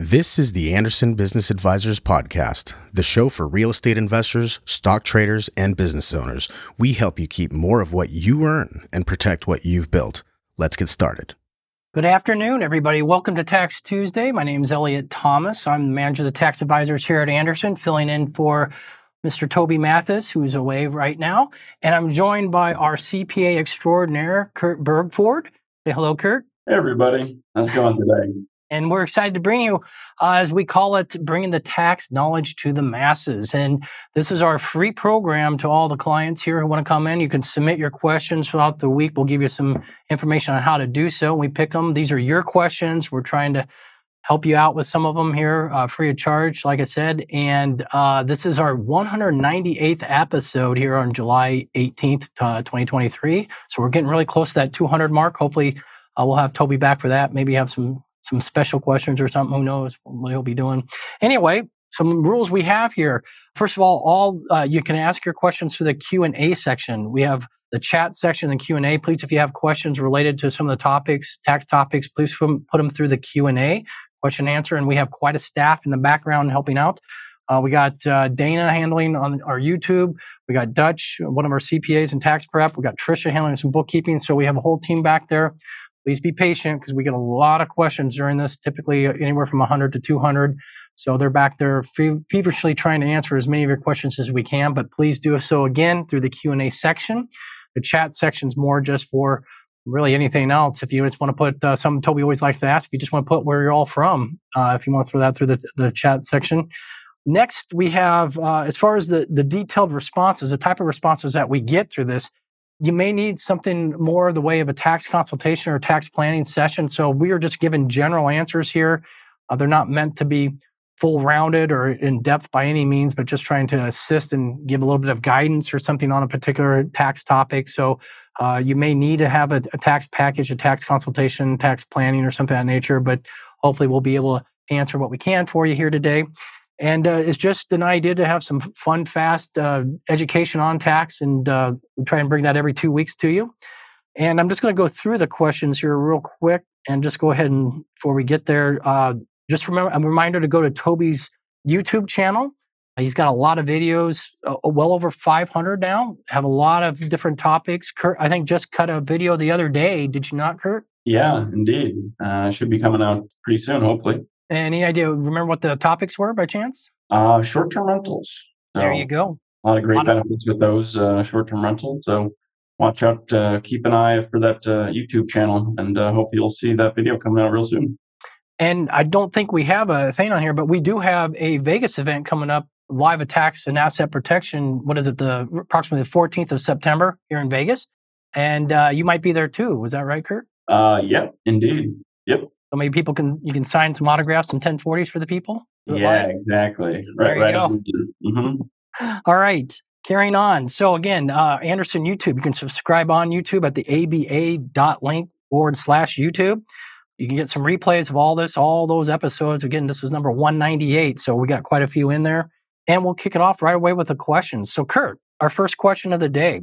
This is the Anderson Business Advisors Podcast, the show for real estate investors, stock traders, and business owners. We help you keep more of what you earn and protect what you've built. Let's get started. Good afternoon, everybody. Welcome to Tax Tuesday. My name is Eliot Thomas. I'm the manager of the tax advisors here at Anderson, filling in for Mr. Toby Mathis, who's away right now. And I'm joined by our CPA extraordinaire, Kurt Bergfjord. Say hello, Kurt. Hey, everybody. How's it going today? And we're excited to bring you, uh, as we call it, bringing the tax knowledge to the masses. And this is our free program to all the clients here who want to come in. You can submit your questions throughout the week. We'll give you some information on how to do so. We pick them. These are your questions. We're trying to help you out with some of them here, uh, free of charge, like I said. And uh, this is our 198th episode here on July 18th, uh, 2023. So we're getting really close to that 200 mark. Hopefully, uh, we'll have Toby back for that. Maybe have some some special questions or something. Who knows what he'll be doing? Anyway, some rules we have here. First of all, all uh, you can ask your questions through the Q and A section. We have the chat section and Q and A. Please, if you have questions related to some of the topics, tax topics, please put them through the Q and A question and answer. And we have quite a staff in the background helping out. Uh, we got uh, Dana handling on our YouTube. We got Dutch, one of our CPAs in tax prep. We got Trisha handling some bookkeeping. So we have a whole team back there. Please be patient because we get a lot of questions during this, typically anywhere from 100 to 200. So they're back there feverishly trying to answer as many of your questions as we can. But please do so again through the Q and A section. The chat section is more just for really anything else. If you just want to put uh, something Toby always likes to ask, if you just want to put where you're all from, uh, if you want to throw that through the, the chat section. Next, we have uh, as far as the the detailed responses, the type of responses that we get through this you may need something more the way of a tax consultation or tax planning session. So we are just giving general answers here. Uh, they're not meant to be full rounded or in depth by any means, but just trying to assist and give a little bit of guidance or something on a particular tax topic. So uh, you may need to have a, a, tax package, a tax consultation, tax planning, or something of that nature. But hopefully, we'll be able to answer what we can for you here today. And uh, it's just an idea to have some fun, fast uh, education on tax, and uh, we try and bring that every two weeks to you. And I'm just going to go through the questions here real quick, and just go ahead and before we get there, uh, just remember a reminder to go to Toby's YouTube channel. He's got a lot of videos, uh, well over 500 now. Have a lot of different topics. Kurt, I think just cut a video the other day. Did you not, Kurt? Yeah, indeed. Uh, should be coming out pretty soon, hopefully. Any idea? Remember what the topics were by chance? Uh, short-term rentals. So there you go. A lot of great benefits with those uh, short-term rentals. So watch out, uh, keep an eye for that uh, YouTube channel, and uh, hope you'll see that video coming out real soon. And I don't think we have a thing on here, but we do have a Vegas event coming up, live attacks and asset protection. What is it? The approximately the 14th of September here in Vegas, and uh, you might be there too. Was that right, Kurt? Uh, yep, indeed. Yep. So maybe people can you can sign some autographs and 1040s for the people. Yeah, exactly. Right, right. Mm-hmm. All right. Carrying on. So again, uh, Anderson YouTube. You can subscribe on YouTube at the aba.link forward slash YouTube. You can get some replays of all this, all those episodes. Again, this was number 198, so we got quite a few in there. And we'll kick it off right away with the questions. So, Kurt, our first question of the day: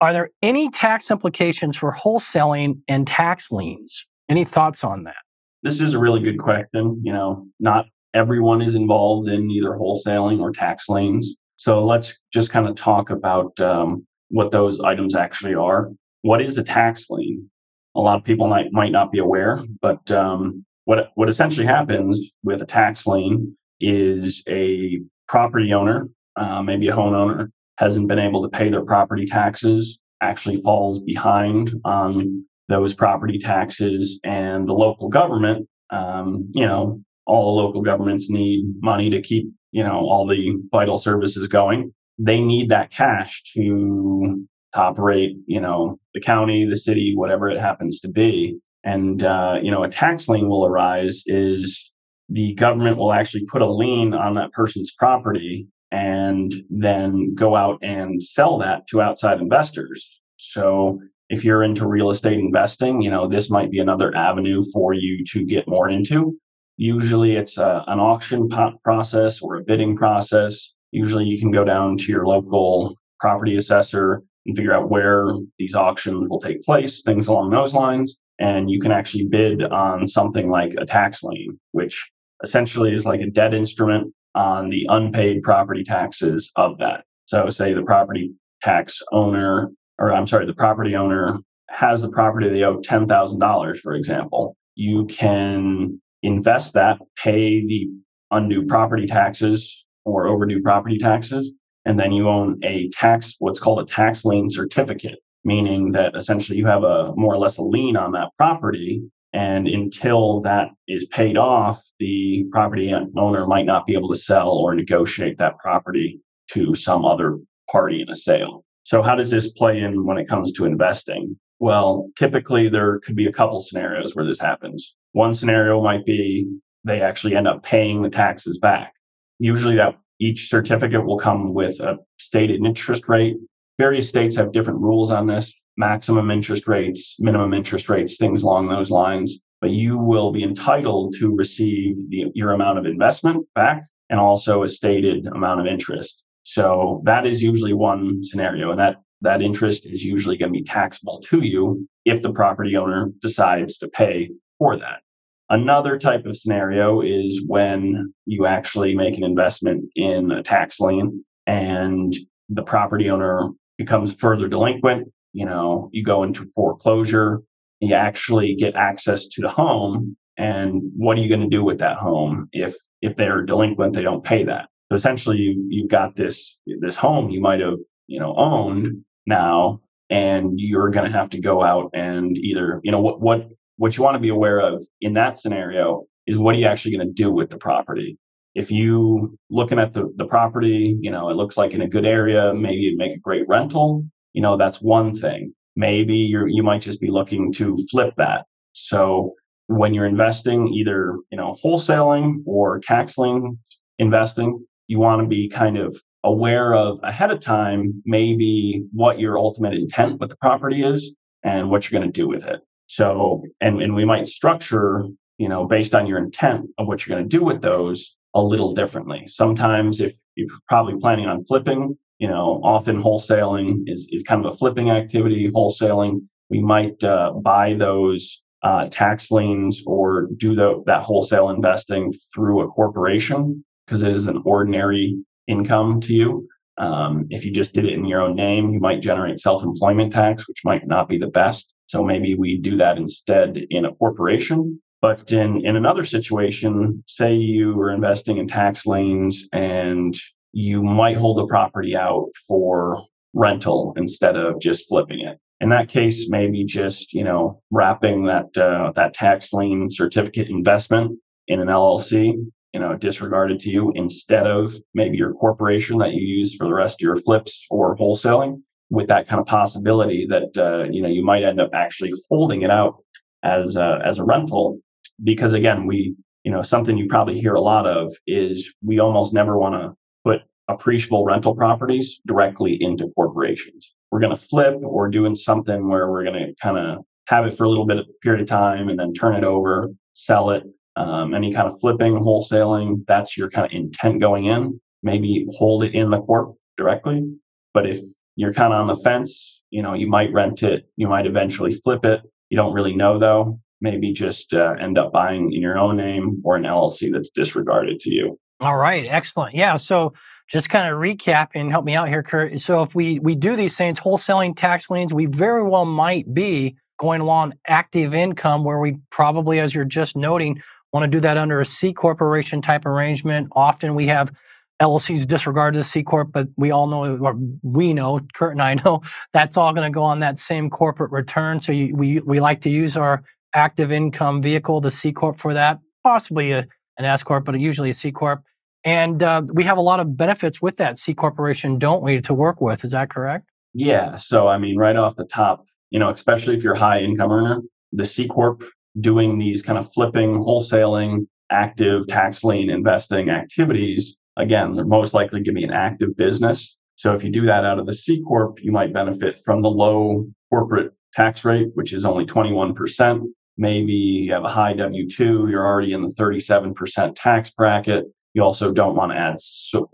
Are there any tax implications for wholesaling and tax liens? Any thoughts on that? This is a really good question. You know, not everyone is involved in either wholesaling or tax liens. So let's just kind of talk about um, what those items actually are. What is a tax lien? A lot of people might might not be aware, but um, what what essentially happens with a tax lien is a property owner, uh, maybe a homeowner, hasn't been able to pay their property taxes, actually falls behind on those property taxes and the local government, um, you know, all local governments need money to keep, you know, all the vital services going. They need that cash to, to operate, you know, the county, the city, whatever it happens to be. And, uh, you know, a tax lien will arise is the government will actually put a lien on that person's property and then go out and sell that to outside investors. So if you're into real estate investing, you know, this might be another avenue for you to get more into. Usually it's a, an auction process or a bidding process. Usually you can go down to your local property assessor and figure out where these auctions will take place, things along those lines. And you can actually bid on something like a tax lien, which essentially is like a debt instrument on the unpaid property taxes of that. So, say the property tax owner, or I'm sorry, the property owner has the property they owe $10,000, for example. You can invest that, pay the undue property taxes or overdue property taxes, and then you own a tax, what's called a tax lien certificate, meaning that essentially you have a more or less a lien on that property. And until that is paid off, the property owner might not be able to sell or negotiate that property to some other party in a sale. So, how does this play in when it comes to investing? Well, typically there could be a couple scenarios where this happens. One scenario might be they actually end up paying the taxes back. Usually that each certificate will come with a stated interest rate. Various states have different rules on this, maximum interest rates, minimum interest rates, things along those lines. But you will be entitled to receive the, your amount of investment back and also a stated amount of interest. So that is usually one scenario. And that that interest is usually going to be taxable to you if the property owner decides to pay for that. Another type of scenario is when you actually make an investment in a tax lien and the property owner becomes further delinquent. You know, you go into foreclosure, you actually get access to the home. And what are you going to do with that home if if they're delinquent, they don't pay that? Essentially you, you've got this this home you might have, you know, owned now and you're going to have to go out and either you know what what what you want to be aware of in that scenario is what are you actually going to do with the property? If you looking at the, the property you know it looks like in a good area maybe you make a great rental you know that's one thing. Maybe you're you might just be looking to flip that. So when you're investing either you know wholesaling or tax lien investing you want to be kind of aware of ahead of time maybe what your ultimate intent with the property is and what you're going to do with it. So, and, and we might structure, you know, based on your intent of what you're going to do with those a little differently. Sometimes if you're probably planning on flipping, you know, often wholesaling is, is kind of a flipping activity. Wholesaling, we might uh, buy those uh, tax liens or do the, that wholesale investing through a corporation because it is an ordinary income to you. Um, if you just did it in your own name, you might generate self employment tax, which might not be the best. So maybe we do that instead in a corporation. But in, in another situation, say you were investing in tax liens and you might hold the property out for rental instead of just flipping it. In that case, maybe just, you know, wrapping that, uh, that tax lien certificate investment in an LLC you know, disregarded to you instead of maybe your corporation that you use for the rest of your flips or wholesaling with that kind of possibility that, uh, you know, you might end up actually holding it out as a, as a rental because again, we, you know, something you probably hear a lot of is we almost never want to put appreciable rental properties directly into corporations. We're going to flip or doing something where we're going to kind of have it for a little bit of period of time and then turn it over, sell it, um, any kind of flipping, wholesaling, that's your kind of intent going in. Maybe hold it in the corp directly. But if you're kind of on the fence, you know, you might rent it, you might eventually flip it. You don't really know though. Maybe just uh, end up buying in your own name or an LLC that's disregarded to you. All right, excellent. Yeah, so just kind of recap and help me out here, Kurt. So if we we do these things, wholesaling tax liens, we very well might be going along active income where we probably, as you're just noting, want to do that under a C corporation type arrangement. Often we have LLCs disregarded the C corp, but we all know, or we know, Kurt and I know, that's all going to go on that same corporate return. So you, we we like to use our active income vehicle, the C corp, for that. Possibly a, an S corp, but usually a C corp. And uh, we have a lot of benefits with that C corporation, don't we, to work with? Is that correct? Yeah. So I mean, right off the top, you know, especially if you're high income earner, the C corp doing these kind of flipping, wholesaling, active tax lien investing activities, again, they're most likely going to be an active business. So if you do that out of the C Corp, you might benefit from the low corporate tax rate, which is only 21%. Maybe you have a high W 2, you're already in the 37% tax bracket. You also don't want to add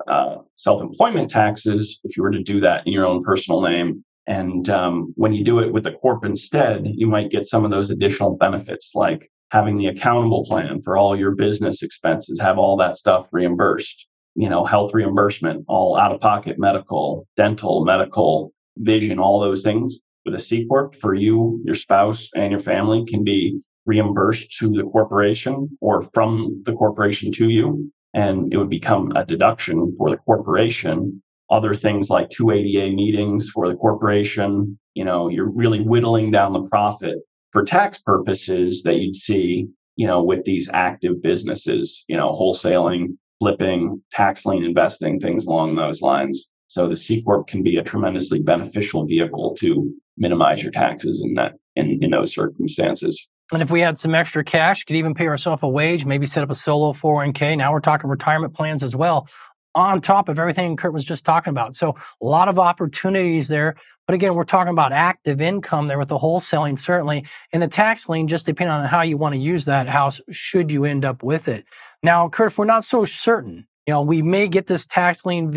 uh, self employment taxes if you were to do that in your own personal name. And um, when you do it with the corp instead, you might get some of those additional benefits like having the accountable plan for all your business expenses, have all that stuff reimbursed. You know, health reimbursement, all out of pocket medical, dental, medical, vision, all those things with a C Corp for you, your spouse, and your family can be reimbursed to the corporation or from the corporation to you. And it would become a deduction for the corporation. Other things like 280A meetings for the corporation, you know, you're really whittling down the profit for tax purposes that you'd see, you know, with these active businesses, you know, wholesaling, flipping, tax lien investing, things along those lines. So the C corp can be a tremendously beneficial vehicle to minimize your taxes in that in, in those circumstances. And if we had some extra cash, could even pay ourselves a wage, maybe set up a solo 401k. Now we're talking retirement plans as well, on top of everything Kurt was just talking about. So a lot of opportunities there. But again, we're talking about active income there with the wholesaling, certainly. And the tax lien, just depending on how you want to use that house, should you end up with it. Now, Kurt, if we're not so certain, you know, we may get this tax lien,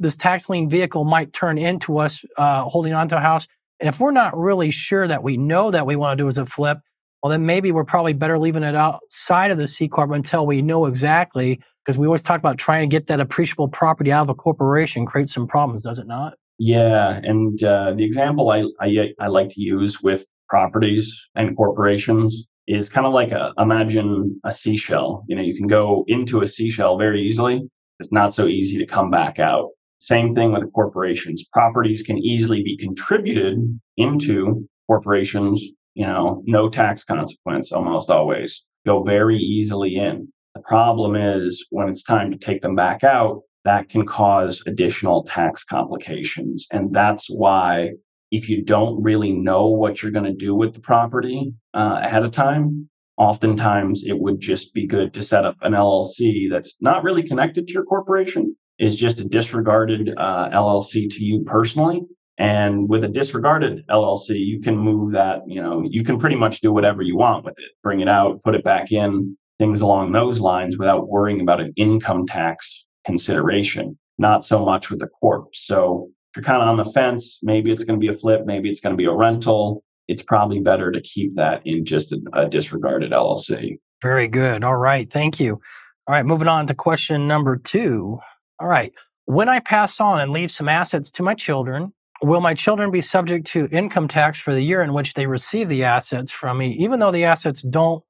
this tax lien vehicle might turn into us uh, holding onto a house. And if we're not really sure that we know that we want to do as a flip, well, then maybe we're probably better leaving it outside of the C corp until we know exactly. Because we always talk about trying to get that appreciable property out of a corporation creates some problems, does it not? Yeah, and uh, the example I, I I like to use with properties and corporations is kind of like a imagine a seashell. You know, you can go into a seashell very easily. It's not so easy to come back out. Same thing with corporations. Properties can easily be contributed into corporations. You know, no tax consequence almost always. Go very easily in. The problem is when it's time to take them back out, that can cause additional tax complications. And that's why if you don't really know what you're going to do with the property uh, ahead of time, oftentimes it would just be good to set up an LLC that's not really connected to your corporation, is just a disregarded uh, LLC to you personally. And with a disregarded LLC, you can move that, you know, you can pretty much do whatever you want with it, bring it out, put it back in, things along those lines without worrying about an income tax consideration, not so much with the corp. So if you're kind of on the fence, maybe it's going to be a flip, maybe it's going to be a rental. It's probably better to keep that in just a, a disregarded LLC. Very good. All right. Thank you. All right. Moving on to question number two. All right. When I pass on and leave some assets to my children, will my children be subject to income tax for the year in which they receive the assets from me, even though the assets don't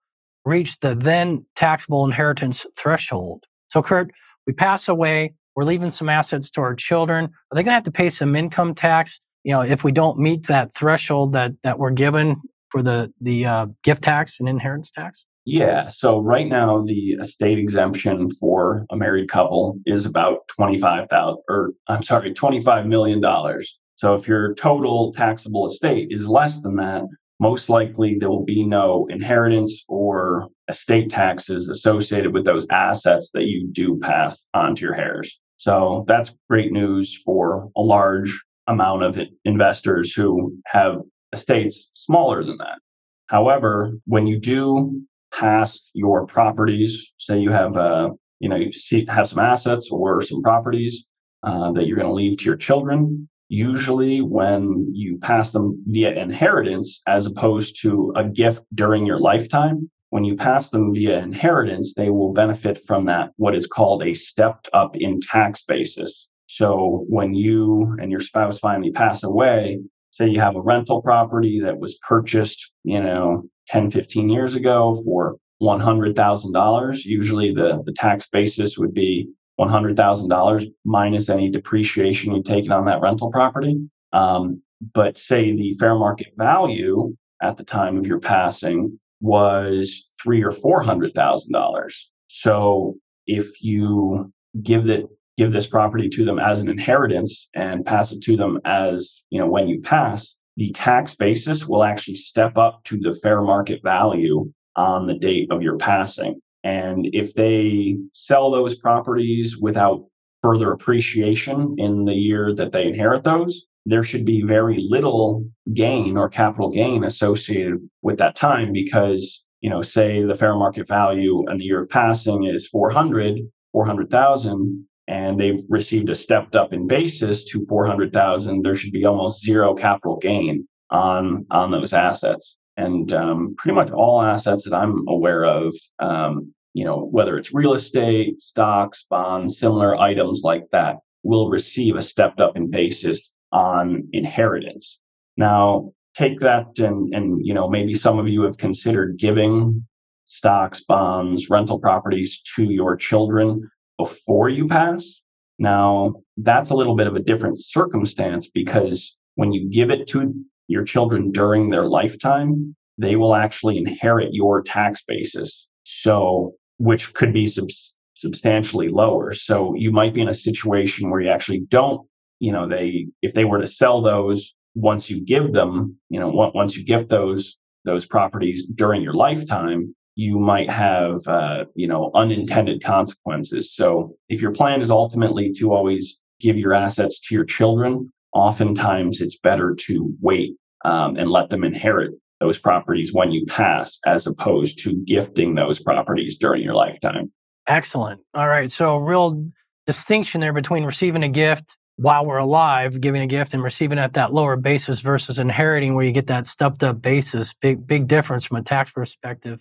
reach the then taxable inheritance threshold? So, Kurt, we pass away, we're leaving some assets to our children. Are they going to have to pay some income tax? You know, if we don't meet that threshold that that we're given for the the uh, gift tax and inheritance tax? Yeah. So right now, the estate exemption for a married couple is about twenty five thousand, or I'm sorry, twenty five million dollars. So if your total taxable estate is less than that, most likely there will be no inheritance or estate taxes associated with those assets that you do pass on to your heirs. So that's great news for a large amount of investors who have estates smaller than that. However, when you do pass your properties, say you have, uh, you know, you have some assets or some properties uh, that you're going to leave to your children, usually when you pass them via inheritance as opposed to a gift during your lifetime when you pass them via inheritance they will benefit from that what is called a stepped up in tax basis. So when you and your spouse finally pass away say you have a rental property that was purchased you know 10 15 years ago for $100000 usually the, the tax basis would be $100,000 minus any depreciation you've taken on that rental property. Um, but say the fair market value at the time of your passing was three or four hundred thousand dollars. So if you give that give this property to them as an inheritance and pass it to them as you know when you pass, the tax basis will actually step up to the fair market value on the date of your passing. And if they sell those properties without further appreciation in the year that they inherit those, there should be very little gain or capital gain associated with that time because, you know, say the fair market value in the year of passing is 400, 400,000, and they've received a stepped up in basis to 400,000, there should be almost zero capital gain on, on those assets. And um, pretty much all assets that I'm aware of, um, you know, whether it's real estate, stocks, bonds, similar items like that, will receive a stepped up in basis on inheritance. Now, take that and and you know maybe some of you have considered giving stocks, bonds, rental properties to your children before you pass. Now, that's a little bit of a different circumstance because when you give it to your children during their lifetime, they will actually inherit your tax basis. So, which could be sub- substantially lower. So, you might be in a situation where you actually don't, you know, they, if they were to sell those once you give them, you know, once you gift those, those properties during your lifetime, you might have, uh, you know, unintended consequences. So, if your plan is ultimately to always give your assets to your children, oftentimes it's better to wait um, and let them inherit those properties when you pass, as opposed to gifting those properties during your lifetime. Excellent. All right. So, real distinction there between receiving a gift while we're alive, giving a gift and receiving at that lower basis versus inheriting where you get that stepped up basis. Big, big difference from a tax perspective.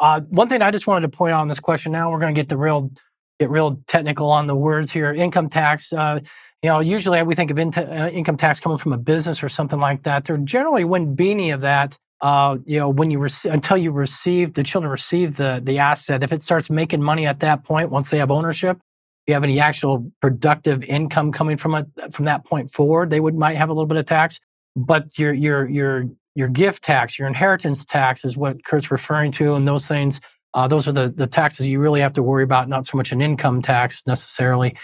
Uh, one thing I just wanted to point out on this question now, we're going to get the real, get real technical on the words here. Income tax, uh, you know, usually we think of in- uh, income tax coming from a business or something like that. There generally wouldn't be any of that. Uh, you know, when you receive until you receive the children receive the the asset. If it starts making money at that point, once they have ownership, if you have any actual productive income coming from it from that point forward, they would might have a little bit of tax. But your your your your gift tax, your inheritance tax is what Kurt's referring to, and those things. Uh, those are the, the taxes you really have to worry about, not so much an income tax necessarily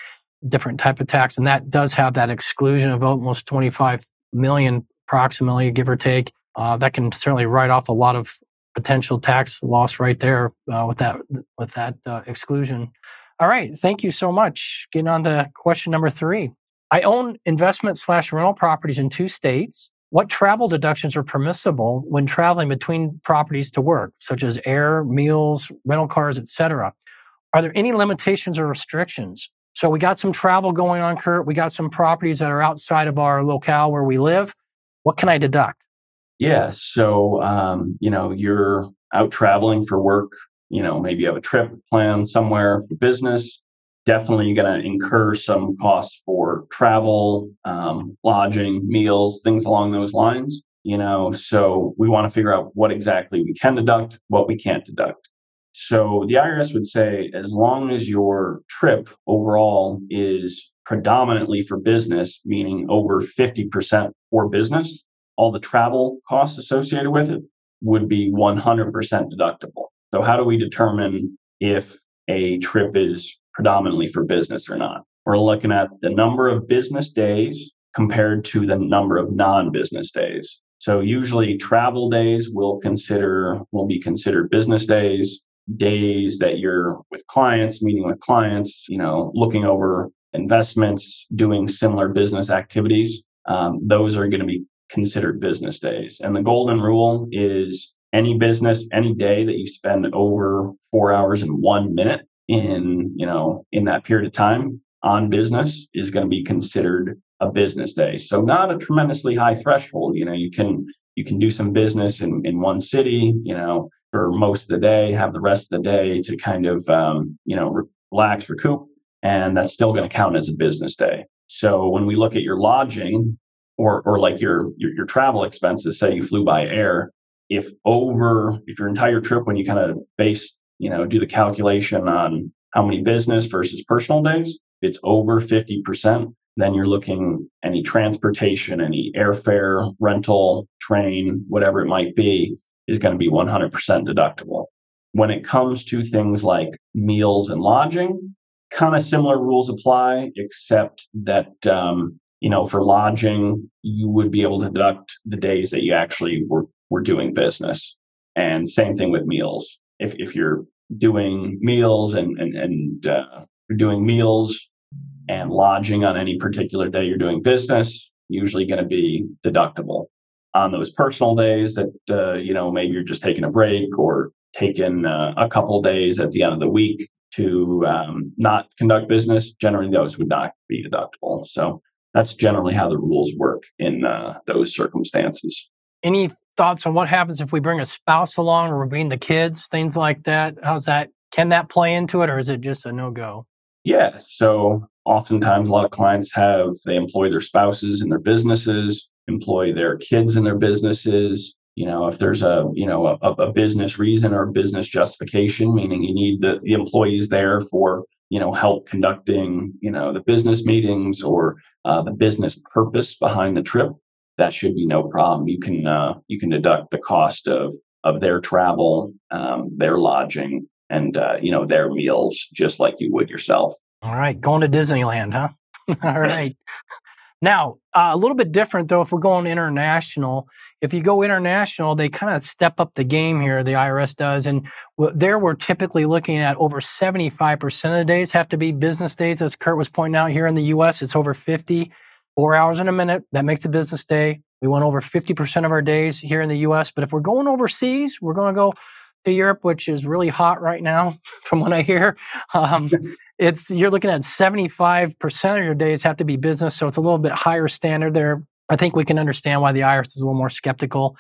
different type of tax, and that does have that exclusion of almost 25 million, approximately, give or take. Uh, that can certainly write off a lot of potential tax loss right there uh, with that with that uh, exclusion. All right, thank you so much. Getting on to question number three. I own investment slash rental properties in two states. What travel deductions are permissible when traveling between properties to work, such as air, meals, rental cars, etc.? Are there any limitations or restrictions? So we got some travel going on, Kurt. We got some properties that are outside of our locale where we live. What can I deduct? Yeah. So, um, you know, you're out traveling for work. You know, maybe you have a trip planned somewhere for business. Definitely going to incur some costs for travel, um, lodging, meals, things along those lines. You know, so we want to figure out what exactly we can deduct, what we can't deduct. So the IRS would say as long as your trip overall is predominantly for business, meaning over 50% for business, all the travel costs associated with it would be 100% deductible. So, how do we determine if a trip is predominantly for business or not? We're looking at the number of business days compared to the number of non business days. So, usually travel days will consider will be considered business days days that you're with clients, meeting with clients, you know, looking over investments, doing similar business activities, um, those are going to be considered business days. And the golden rule is any business, any day that you spend over four hours and one minute in, you know, in that period of time on business is going to be considered a business day. So not a tremendously high threshold. You know, you can you can do some business in, in one city, you know, for most of the day, have the rest of the day to kind of, um, you know, relax, recoup, and that's still going to count as a business day. So when we look at your lodging or, or like your, your, your travel expenses, say you flew by air, if over, if your entire trip, when you kind of base, you know, do the calculation on how many business versus personal days, it's over 50%, then you're looking any transportation, any airfare, rental, train, whatever it might be, is going to be 100% deductible. When it comes to things like meals and lodging, kind of similar rules apply, except that, um, you know, for lodging, you would be able to deduct the days that you actually were, were doing business. And same thing with meals. If, if you're doing meals and, and, and uh, you're doing meals and lodging on any particular day you're doing business, usually going to be deductible on those personal days that uh, you know maybe you're just taking a break or taking uh, a couple days at the end of the week to um, not conduct business generally those would not be deductible so that's generally how the rules work in uh, those circumstances any thoughts on what happens if we bring a spouse along or we bring the kids, things like that? How's that? Can that play into it or is it just a no go? Yeah. So oftentimes a lot of clients have, they employ their spouses in their businesses, employ their kids in their businesses. You know, if there's a, you know, a, a business reason or business justification, meaning you need the, the employees there for, you know, help conducting, you know, the business meetings or uh, the business purpose behind the trip, that should be no problem. You can uh, you can deduct the cost of of their travel, um, their lodging, and uh, you know their meals, just like you would yourself. All right, going to Disneyland, huh? All right. Now, uh, a little bit different though. If we're going international, if you go international, they kind of step up the game here. The IRS does, and there we're typically looking at over seventy-five percent of the days have to be business days. As Kurt was pointing out here in the U.S., it's over fifty four hours in a minute. That makes a business day. We want over 50% of our days here in the US. But if we're going overseas, we're going to go to Europe, which is really hot right now, from what I hear. Um, it's you're looking at 75% of your days have to be business. So it's a little bit higher standard there. I think we can understand why the IRS is a little more skeptical.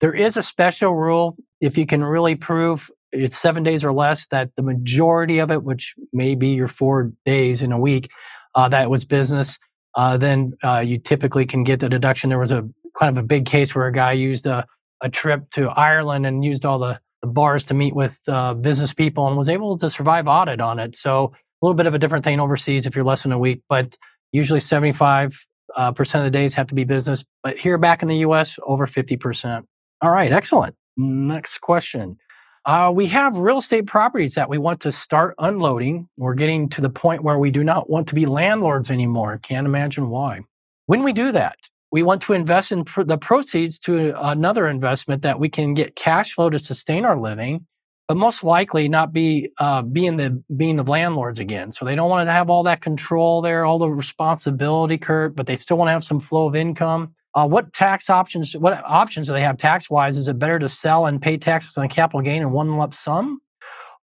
There is a special rule if you can really prove it's seven days or less that the majority of it, which may be your four days in a week, uh, that was business uh, then uh, you typically can get the deduction. There was a kind of a big case where a guy used a, a trip to Ireland and used all the, the bars to meet with uh, business people and was able to survive audit on it. So a little bit of a different thing overseas if you're less than a week, but usually 75 uh, percent of the days have to be business. But here back in the U.S., over 50 percent. All right, excellent. Next question. Uh, we have real estate properties that we want to start unloading. We're getting to the point where we do not want to be landlords anymore. Can't imagine why. When we do that, we want to invest in pr- the proceeds to another investment that we can get cash flow to sustain our living, but most likely not be uh, being the being the landlords again. So they don't want to have all that control there, all the responsibility, Kurt, but they still want to have some flow of income. Uh, what tax options? What options do they have tax wise? Is it better to sell and pay taxes on capital gain in one lump sum,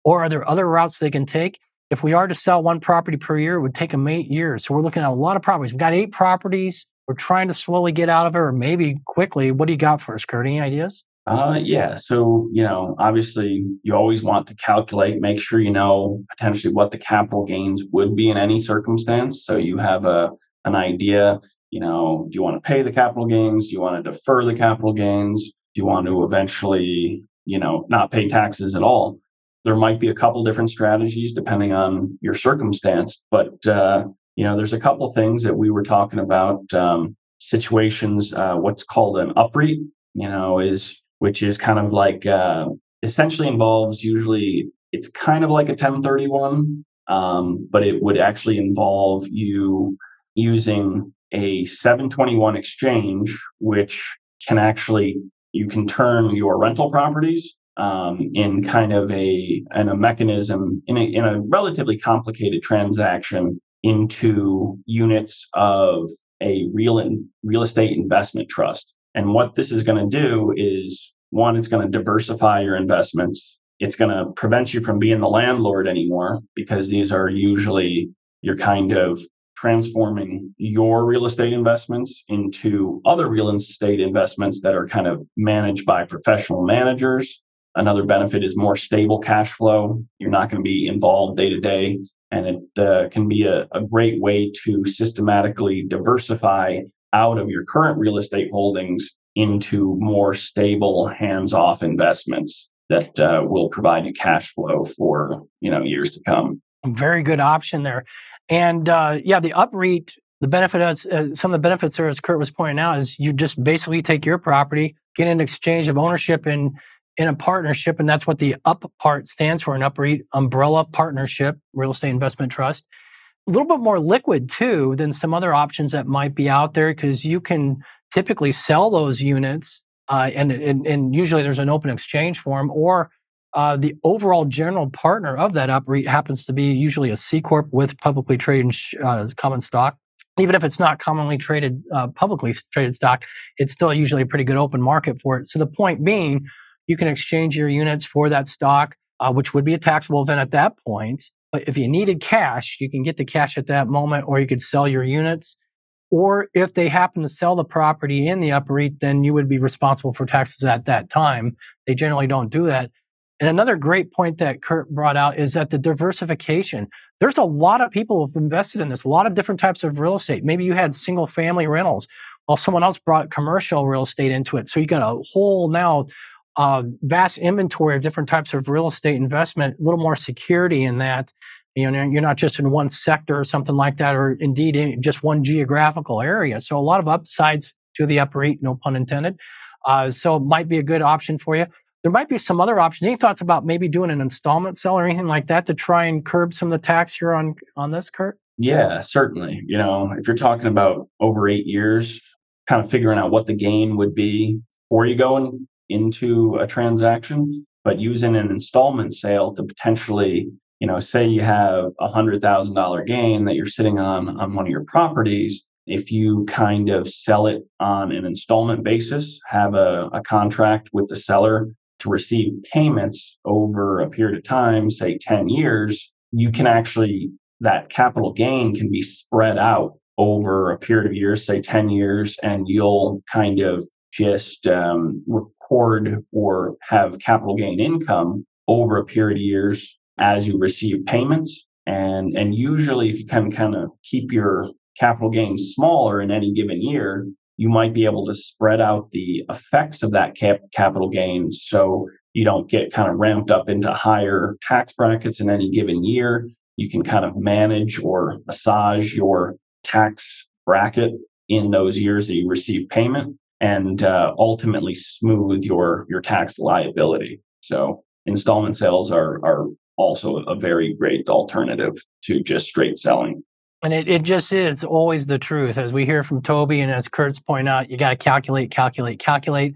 or are there other routes they can take? If we are to sell one property per year, it would take them eight years. So we're looking at a lot of properties. We've got eight properties. We're trying to slowly get out of it, or maybe quickly. What do you got for us, Kurt? Any ideas? Uh, yeah. So, you know, obviously you always want to calculate, make sure you know potentially what the capital gains would be in any circumstance. So you have a, an idea you know, do you want to pay the capital gains? Do you want to defer the capital gains? Do you want to eventually, you know, not pay taxes at all? There might be a couple different strategies depending on your circumstance, but uh, you know, there's a couple things that we were talking about. Um, situations, uh, what's called an UPREIT, you know, is which is kind of like uh, essentially involves usually it's kind of like a 1031, um, but it would actually involve you using a 721 exchange, which can actually you can turn your rental properties um, in kind of a in a mechanism in a, in a relatively complicated transaction into units of a real in, real estate investment trust. And what this is going to do is one, it's going to diversify your investments. It's going to prevent you from being the landlord anymore because these are usually your kind of transforming your real estate investments into other real estate investments that are kind of managed by professional managers. Another benefit is more stable cash flow. You're not going to be involved day to day. And it uh, can be a, a great way to systematically diversify out of your current real estate holdings into more stable hands-off investments that uh, will provide you cash flow for you know years to come. Very good option there. And uh, yeah, the UPREIT, the benefit is uh, some of the benefits there, as Kurt was pointing out, is you just basically take your property, get an exchange of ownership in in a partnership, and that's what the UP part stands for, an UPREIT umbrella partnership, real estate investment trust. A little bit more liquid too than some other options that might be out there because you can typically sell those units, uh, and, and and usually there's an open exchange for them, or uh, the overall general partner of that UPREIT happens to be usually a C corp with publicly traded uh, common stock. Even if it's not commonly traded, uh, publicly traded stock, it's still usually a pretty good open market for it. So the point being, you can exchange your units for that stock, uh, which would be a taxable event at that point. But if you needed cash, you can get the cash at that moment, or you could sell your units or if they happen to sell the property in the UPREIT, then you would be responsible for taxes at that time. They generally don't do that. And another great point that Kurt brought out is that the diversification. There's a lot of people who've invested in this, a lot of different types of real estate. Maybe you had single family rentals while someone else brought commercial real estate into it. So you got a whole now uh, vast inventory of different types of real estate investment, a little more security in that. You know, you're not just in one sector or something like that, or indeed in just one geographical area. So a lot of upsides to the UPREIT, no pun intended. Uh, so it might be a good option for you. There might be some other options. Any thoughts about maybe doing an installment sale or anything like that to try and curb some of the tax here on on this, Kurt? Yeah, certainly. You know, if you're talking about over eight years, kind of figuring out what the gain would be before you go in, into a transaction, but using an installment sale to potentially you know, say you have a hundred thousand dollar gain that you're sitting on on one of your properties. If you kind of sell it on an installment basis, have a, a contract with the seller to receive payments over a period of time, say 10 years, you can actually, that capital gain can be spread out over a period of years, say 10 years, and you'll kind of just um, record or have capital gain income over a period of years as you receive payments. And, and usually if you can kind of keep your capital gains smaller in any given year, you might be able to spread out the effects of that cap- capital gain so you don't get kind of ramped up into higher tax brackets in any given year. You can kind of manage or massage your tax bracket in those years that you receive payment and uh, ultimately smooth your your tax liability. So installment sales are are also a very great alternative to just straight selling. And it, it just is always the truth. As we hear from Toby and as Kurt's point out, you got to calculate, calculate, calculate.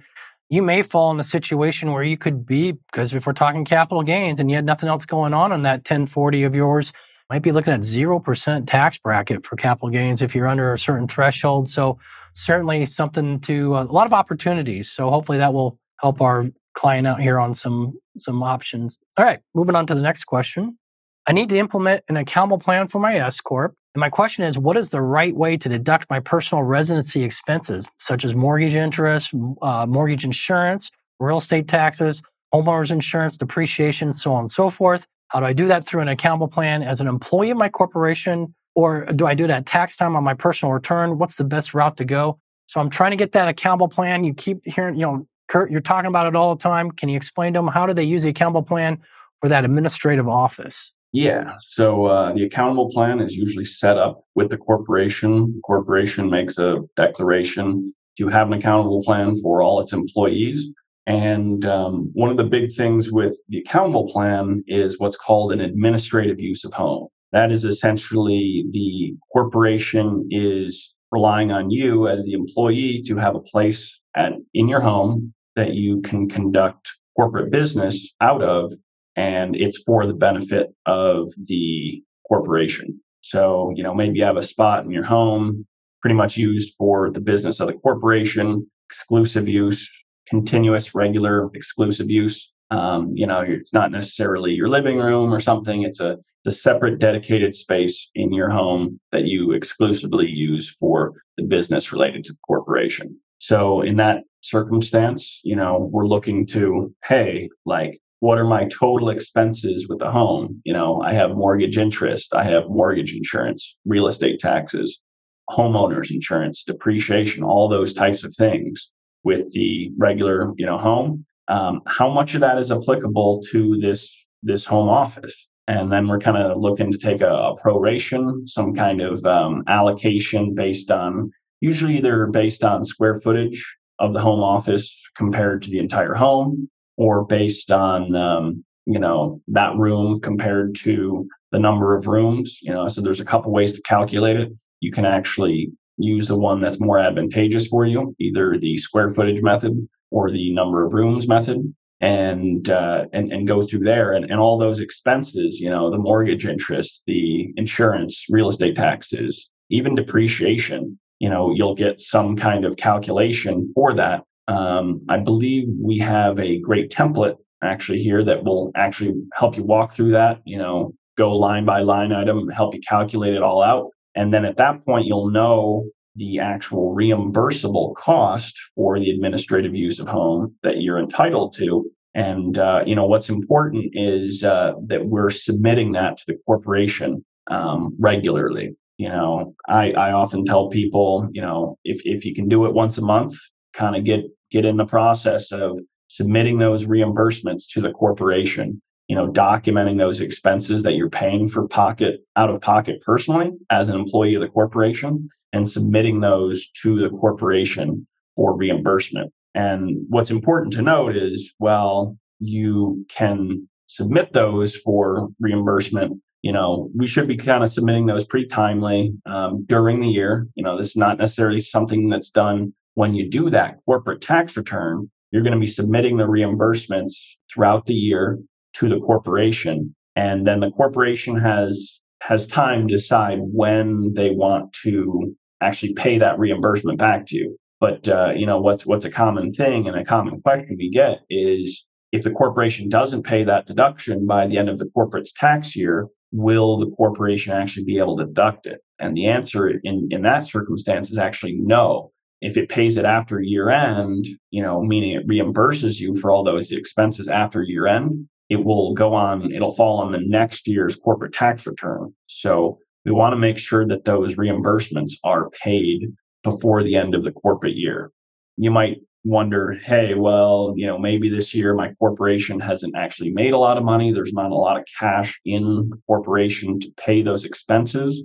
You may fall in a situation where you could be, because if we're talking capital gains and you had nothing else going on on that 1040 of yours, might be looking at 0% tax bracket for capital gains if you're under a certain threshold. So certainly something to uh, a lot of opportunities. So hopefully that will help our client out here on some some options. All right, moving on to the next question. I need to implement an accountable plan for my S corp. And my question is, what is the right way to deduct my personal residency expenses, such as mortgage interest, uh, mortgage insurance, real estate taxes, homeowners insurance, depreciation, so on and so forth? How do I do that through an accountable plan as an employee of my corporation? Or do I do that tax time on my personal return? What's the best route to go? So I'm trying to get that accountable plan. You keep hearing, you know, Kurt, you're talking about it all the time. Can you explain to them how do they use the accountable plan for that administrative office? Yeah. So uh, the accountable plan is usually set up with the corporation. The corporation makes a declaration to have an accountable plan for all its employees. And um, one of the big things with the accountable plan is what's called an administrative use of home. That is essentially the corporation is relying on you as the employee to have a place at, in your home that you can conduct corporate business out of, and it's for the benefit of the corporation. So, you know, maybe you have a spot in your home pretty much used for the business of the corporation, exclusive use, continuous, regular, exclusive use. Um, you know, it's not necessarily your living room or something. It's a the separate dedicated space in your home that you exclusively use for the business related to the corporation. So in that circumstance, you know, we're looking to, hey, like, what are my total expenses with the home? You know, I have mortgage interest, I have mortgage insurance, real estate taxes, homeowners insurance, depreciation, all those types of things with the regular, you know, home. Um, how much of that is applicable to this this home office? And then we're kind of looking to take a, a proration, some kind of um, allocation based on usually they're based on square footage of the home office compared to the entire home or based on um, you know that room compared to the number of rooms you know so there's a couple ways to calculate it. You can actually use the one that's more advantageous for you either the square footage method or the number of rooms method and uh, and and go through there and, and all those expenses you know the mortgage interest the insurance real estate taxes even depreciation you know, you'll get some kind of calculation for that. Um, I believe we have a great template actually here that will actually help you walk through that, you know, go line by line item, help you calculate it all out. And then at that point, you'll know the actual reimbursable cost for the administrative use of home that you're entitled to. And uh, you know what's important is uh, that we're submitting that to the corporation um, regularly. You know, I, I often tell people, you know, if if you can do it once a month, kind of get get in the process of submitting those reimbursements to the corporation you know documenting those expenses that you're paying for pocket out of pocket personally as an employee of the corporation and submitting those to the corporation for reimbursement. And what's important to note is well you can submit those for reimbursement. You know we should be kind of submitting those pretty timely um, during the year. You know this is not necessarily something that's done when you do that corporate tax return. You're going to be submitting the reimbursements throughout the year to the corporation and then the corporation has has time to decide when they want to actually pay that reimbursement back to you. But uh, you know what's what's a common thing and a common question we get is if the corporation doesn't pay that deduction by the end of the corporate's tax year will the corporation actually be able to deduct it? And the answer in in that circumstance is actually no. If it pays it after year end, you know, meaning it reimburses you for all those expenses after year end, it will go on, it'll fall on the next year's corporate tax return. So we want to make sure that those reimbursements are paid before the end of the corporate year. You might wonder, hey, well, you know, maybe this year my corporation hasn't actually made a lot of money. There's not a lot of cash in the corporation to pay those expenses.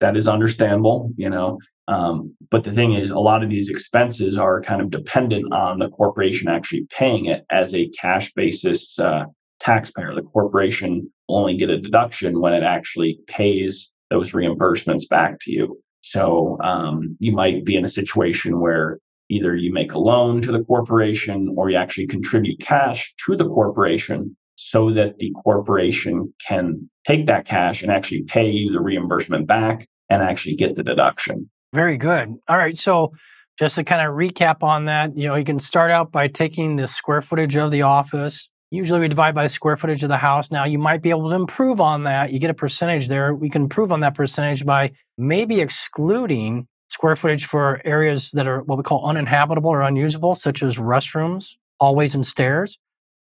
That is understandable, you know. Um, but the thing is, a lot of these expenses are kind of dependent on the corporation actually paying it as a cash basis uh, taxpayer. The corporation only get a deduction when it actually pays those reimbursements back to you. So um, you might be in a situation where either you make a loan to the corporation or you actually contribute cash to the corporation so that the corporation can take that cash and actually pay you the reimbursement back and actually get the deduction. Very good. All right. So, just to kind of recap on that, you know, you can start out by taking the square footage of the office. Usually we divide by square footage of the house. Now you might be able to improve on that. You get a percentage there. We can improve on that percentage by maybe excluding square footage for areas that are what we call uninhabitable or unusable, such as restrooms, hallways, and stairs.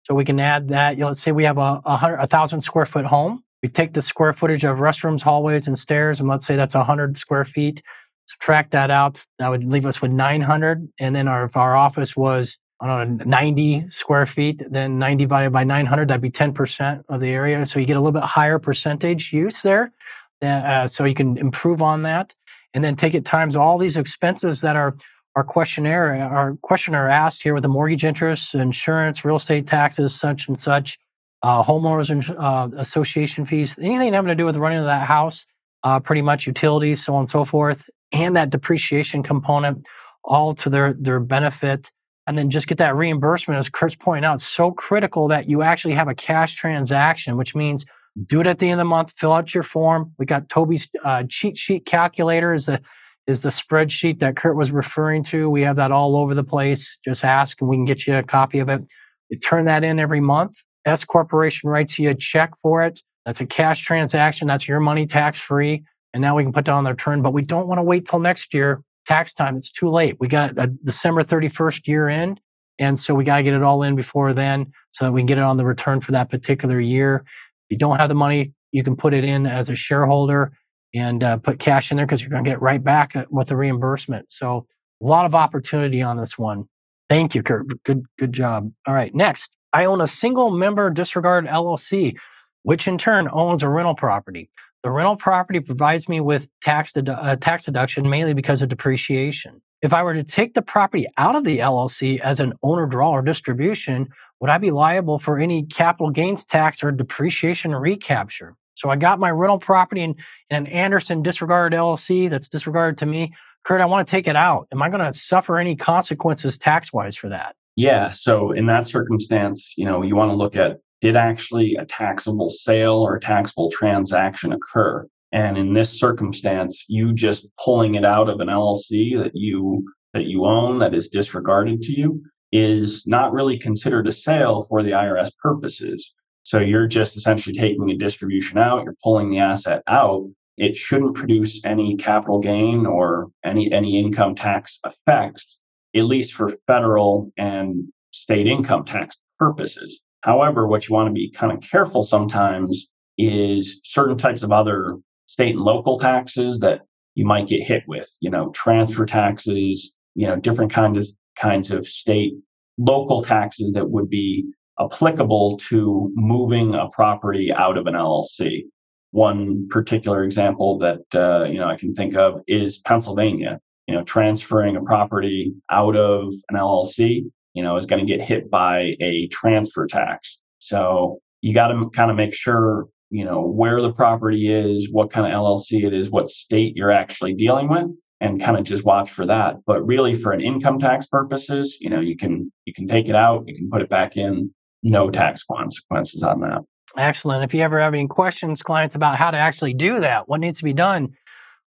So we can add that. You know, let's say we have a, a, hundred, a thousand square foot home. We take the square footage of restrooms, hallways, and stairs, and let's say that's 100 square feet subtract that out, that would leave us with 900. And then our, if our office was, I don't know, 90 square feet, then 90 divided by 900, that'd be 10% of the area. So you get a little bit higher percentage use there. Uh, so you can improve on that. And then take it times all these expenses that are our questionnaire, our questionnaire asked here with the mortgage interest, insurance, real estate taxes, such and such, uh, homeowners uh, association fees, anything having to do with running of that house, uh, pretty much utilities, so on and so forth and that depreciation component all to their, their benefit. And then just get that reimbursement, as Kurt's pointing out, so critical that you actually have a cash transaction, which means do it at the end of the month, fill out your form. We got Toby's uh, cheat sheet calculator is the is the spreadsheet that Kurt was referring to. We have that all over the place. Just ask and we can get you a copy of it. You turn that in every month. S Corporation writes you a check for it. That's a cash transaction. That's your money tax free and now we can put down the return, but we don't want to wait till next year tax time. It's too late. We got a December 31st year end. And so we got to get it all in before then so that we can get it on the return for that particular year. If you don't have the money, you can put it in as a shareholder and uh, put cash in there because you're going to get it right back with the reimbursement. So a lot of opportunity on this one. Thank you, Kurt. Good, good job. All right. Next, I own a single member disregard LLC, which in turn owns a rental property. The rental property provides me with tax, dedu- uh, tax deduction mainly because of depreciation. If I were to take the property out of the LLC as an owner draw or distribution, would I be liable for any capital gains tax or depreciation recapture? So I got my rental property in, in an Anderson disregarded LLC that's disregarded to me. Kurt, I want to take it out. Am I going to suffer any consequences tax wise for that? Yeah. So in that circumstance, you know, you want to look at did actually a taxable sale or taxable transaction occur? And in this circumstance, you just pulling it out of an LLC that you that you own that is disregarded to you is not really considered a sale for the IRS purposes. So you're just essentially taking a distribution out, you're pulling the asset out, it shouldn't produce any capital gain or any any income tax effects, at least for federal and state income tax purposes. However, what you want to be kind of careful sometimes is certain types of other state and local taxes that you might get hit with, you know, transfer taxes, you know, different kinds of kinds of state local taxes that would be applicable to moving a property out of an LLC. One particular example that uh, you know I can think of is Pennsylvania. You know, transferring a property out of an LLC, you know, is going to get hit by a transfer tax. So you got to kind of make sure you know where the property is, what kind of LLC it is, what state you're actually dealing with, and kind of just watch for that. But really, for an income tax purposes, you know, you can you can take it out, you can put it back in, no tax consequences on that. Excellent. If you ever have any questions, clients, about how to actually do that, what needs to be done,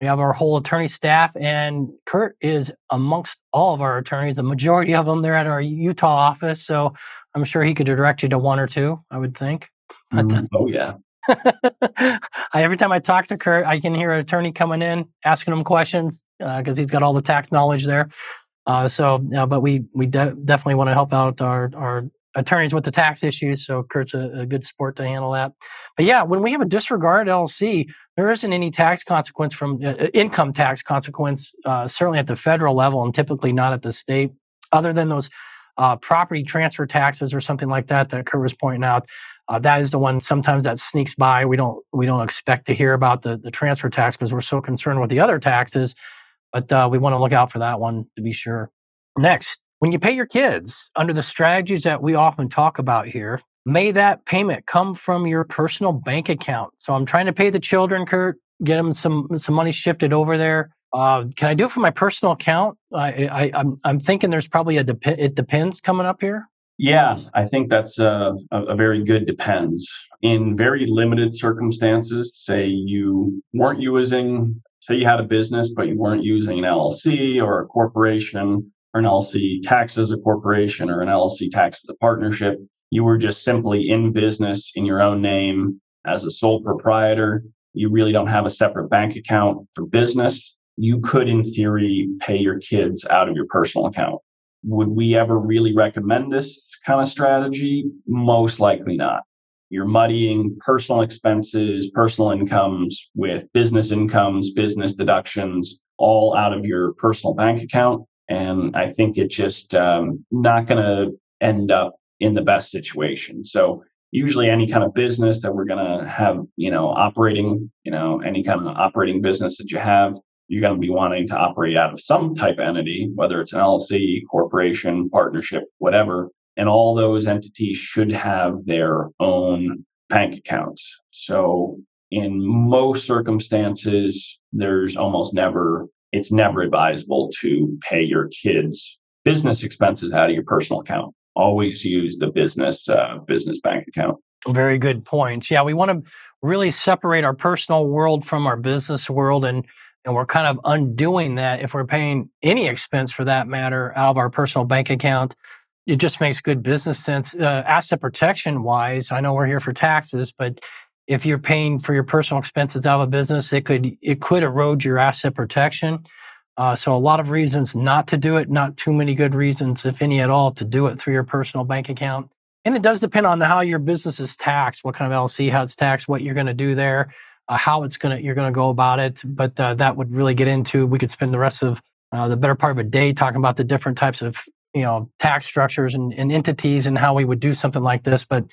we have our whole attorney staff, and Kurt is amongst all of our attorneys. The majority of them, they're at our Utah office. So I'm sure he could direct you to one or two, I would think. Mm, oh, yeah. I, every time I talk to Kurt, I can hear an attorney coming in asking him questions because uh, he's got all the tax knowledge there. Uh, so, uh, but we we de- definitely want to help out our our attorneys with the tax issues. So Kurt's a, a, good sport to handle that. But yeah, when we have a disregard LLC, there isn't any tax consequence from uh, uh, income tax consequence, uh, certainly at the federal level and typically not at the state, other than those uh, property transfer taxes or something like that that Kurt was pointing out. Uh, that is the one sometimes that sneaks by. We don't we don't expect to hear about the, the transfer tax because we're so concerned with the other taxes. But uh, we want to look out for that one to be sure. Next, when you pay your kids under the strategies that we often talk about here, may that payment come from your personal bank account. So I'm trying to pay the children, Kurt, get them some some money shifted over there. Uh, can I do it from my personal account? I, I, am I'm, I'm thinking there's probably a dep- it depends coming up here. Yeah, I think that's a, a, very good depends. In very limited circumstances, say you weren't using, say you had a business, but you weren't using an LLC or a corporation, or an LLC tax as a corporation or an LLC tax as a partnership. You were just simply in business in your own name as a sole proprietor. You really don't have a separate bank account for business. You could, in theory, pay your kids out of your personal account. Would we ever really recommend this kind of strategy? Most likely not. You're muddying personal expenses, personal incomes with business incomes, business deductions, all out of your personal bank account. And I think it's just um, not going to end up in the best situation. So usually any kind of business that we're going to have, you know, operating, you know, any kind of operating business that you have, you're going to be wanting to operate out of some type of entity, whether it's an LLC, corporation, partnership, whatever. And all those entities should have their own bank accounts. So in most circumstances, there's almost never it's never advisable to pay your kids business expenses out of your personal account. Always use the business uh, business bank account. Very good points. Yeah, we want to really separate our personal world from our business world, and and we're kind of undoing that if we're paying any expense for that matter out of our personal bank account. It just makes good business sense. Uh, asset protection wise, I know we're here for taxes, but if you're paying for your personal expenses out of a business, it could it could erode your asset protection. Uh, so a lot of reasons not to do it, not too many good reasons, if any at all, to do it through your personal bank account. And it does depend on how your business is taxed, what kind of LLC, how it's taxed, what you're going to do there, uh, how it's going to you're going to go about it. But uh, that would really get into. We could spend the rest of uh, the better part of a day talking about the different types of you know tax structures and, and entities and how we would do something like this. But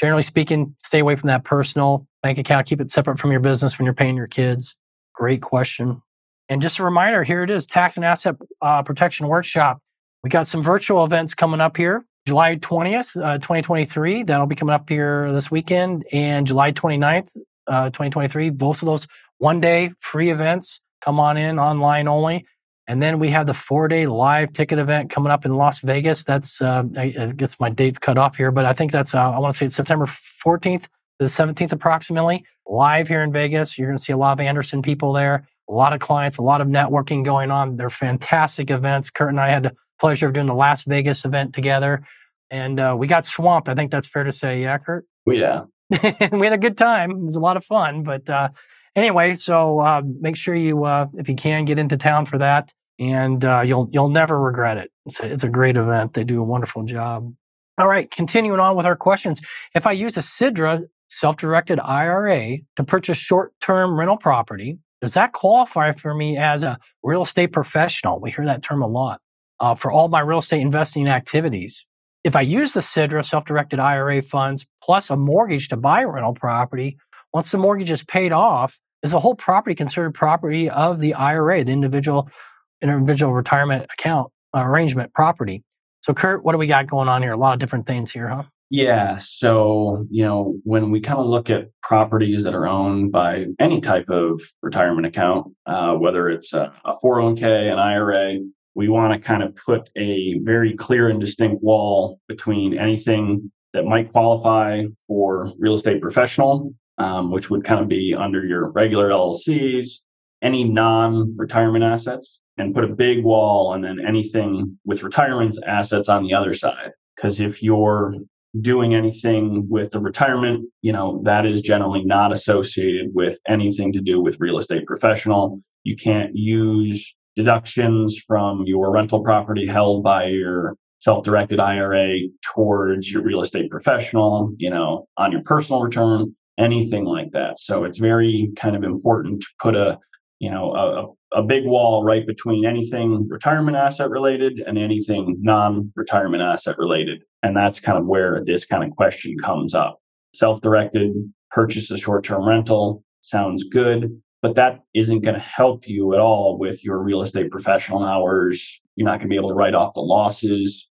generally speaking, stay away from that personal bank account. Keep it separate from your business when you're paying your kids. Great question. And just a reminder, here it is, Tax and Asset uh, Protection Workshop. We got some virtual events coming up here. July 20th, uh, 2023. That'll be coming up here this weekend. And July 29th, uh, 2023. Both of those one day free events. Come on in, online only. And then we have the four day live ticket event coming up in Las Vegas. That's, uh, I, I guess my date's cut off here, but I think that's, uh, I want to say it's September 14th to the 17th approximately, live here in Vegas. You're going to see a lot of Anderson people there, a lot of clients, a lot of networking going on. They're fantastic events. Kurt and I had the pleasure of doing the Las Vegas event together, and uh, we got swamped. I think that's fair to say. Yeah, Kurt? Oh, yeah. we had a good time. It was a lot of fun, but uh, anyway, so uh, make sure you, uh, if you can, get into town for that, and uh, you'll you'll never regret it. It's a, it's a great event. They do a wonderful job. All right, continuing on with our questions. If I use a SIDRA self-directed IRA to purchase short-term rental property, does that qualify for me as a real estate professional? We hear that term a lot uh, for all my real estate investing activities. If I use the SIDRA self-directed IRA funds plus a mortgage to buy rental property, once the mortgage is paid off, is the whole property considered property of the IRA, the individual individual retirement account uh, arrangement property? So, Kurt, what do we got going on here? A lot of different things here, huh? Yeah. So, you know, when we kind of look at properties that are owned by any type of retirement account, uh, whether it's a, a 401k, an IRA, we want to kind of put a very clear and distinct wall between anything that might qualify for real estate professional, um, which would kind of be under your regular LLCs, any non retirement assets, and put a big wall and then anything with retirement assets on the other side. Because if you're doing anything with the retirement, you know, that is generally not associated with anything to do with real estate professional. You can't use deductions from your rental property held by your self-directed IRA towards your real estate professional, you know, on your personal return, anything like that. So it's very kind of important to put a, you know, a, a big wall right between anything retirement asset related and anything non-retirement asset related. And that's kind of where this kind of question comes up. Self-directed purchase a short-term rental sounds good but that isn't going to help you at all with your real estate professional hours. You're not going to be able to write off the losses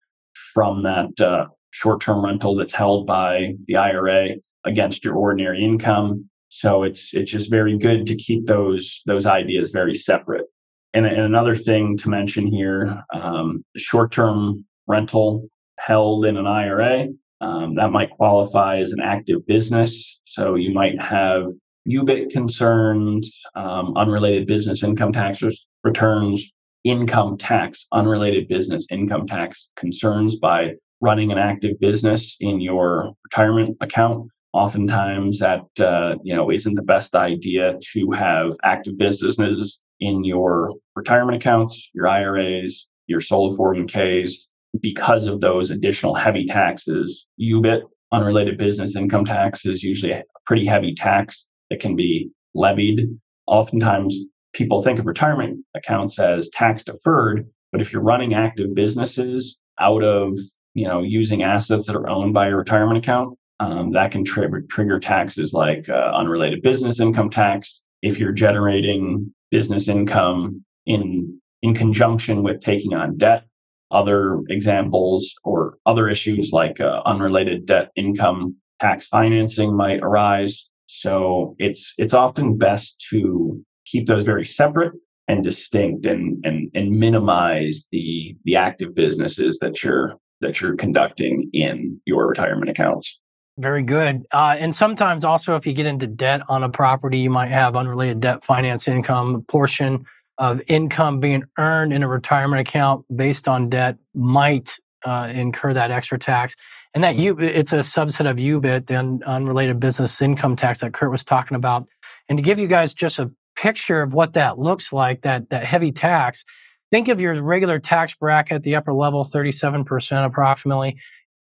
from that uh, short term rental that's held by the IRA against your ordinary income. So it's it's just very good to keep those those ideas very separate. And, and another thing to mention here, um, short term rental held in an IRA um, that might qualify as an active business. So you might have UBIT concerns, um, unrelated business income tax returns, income tax, unrelated business income tax concerns by running an active business in your retirement account. Oftentimes, that uh, you know isn't the best idea to have active businesses in your retirement accounts, your IRAs, your solo 401ks, because of those additional heavy taxes. UBIT, unrelated business income tax, is usually a pretty heavy tax that can be levied. Oftentimes, people think of retirement accounts as tax deferred, but if you're running active businesses out of you know using assets that are owned by a retirement account, um, that can trigger trigger taxes like uh, unrelated business income tax. If you're generating business income in in conjunction with taking on debt, other examples or other issues like uh, unrelated debt income tax financing might arise. So it's it's often best to keep those very separate and distinct and and and minimize the the active businesses that you're that you're conducting in your retirement accounts. Very good. Uh, and sometimes also, if you get into debt on a property, you might have unrelated debt finance income. A portion of income being earned in a retirement account based on debt might uh, incur that extra tax. And that U, it's a subset of UBIT, the unrelated business income tax that Kurt was talking about. And to give you guys just a picture of what that looks like, that that heavy tax, think of your regular tax bracket, the upper level, 37% approximately.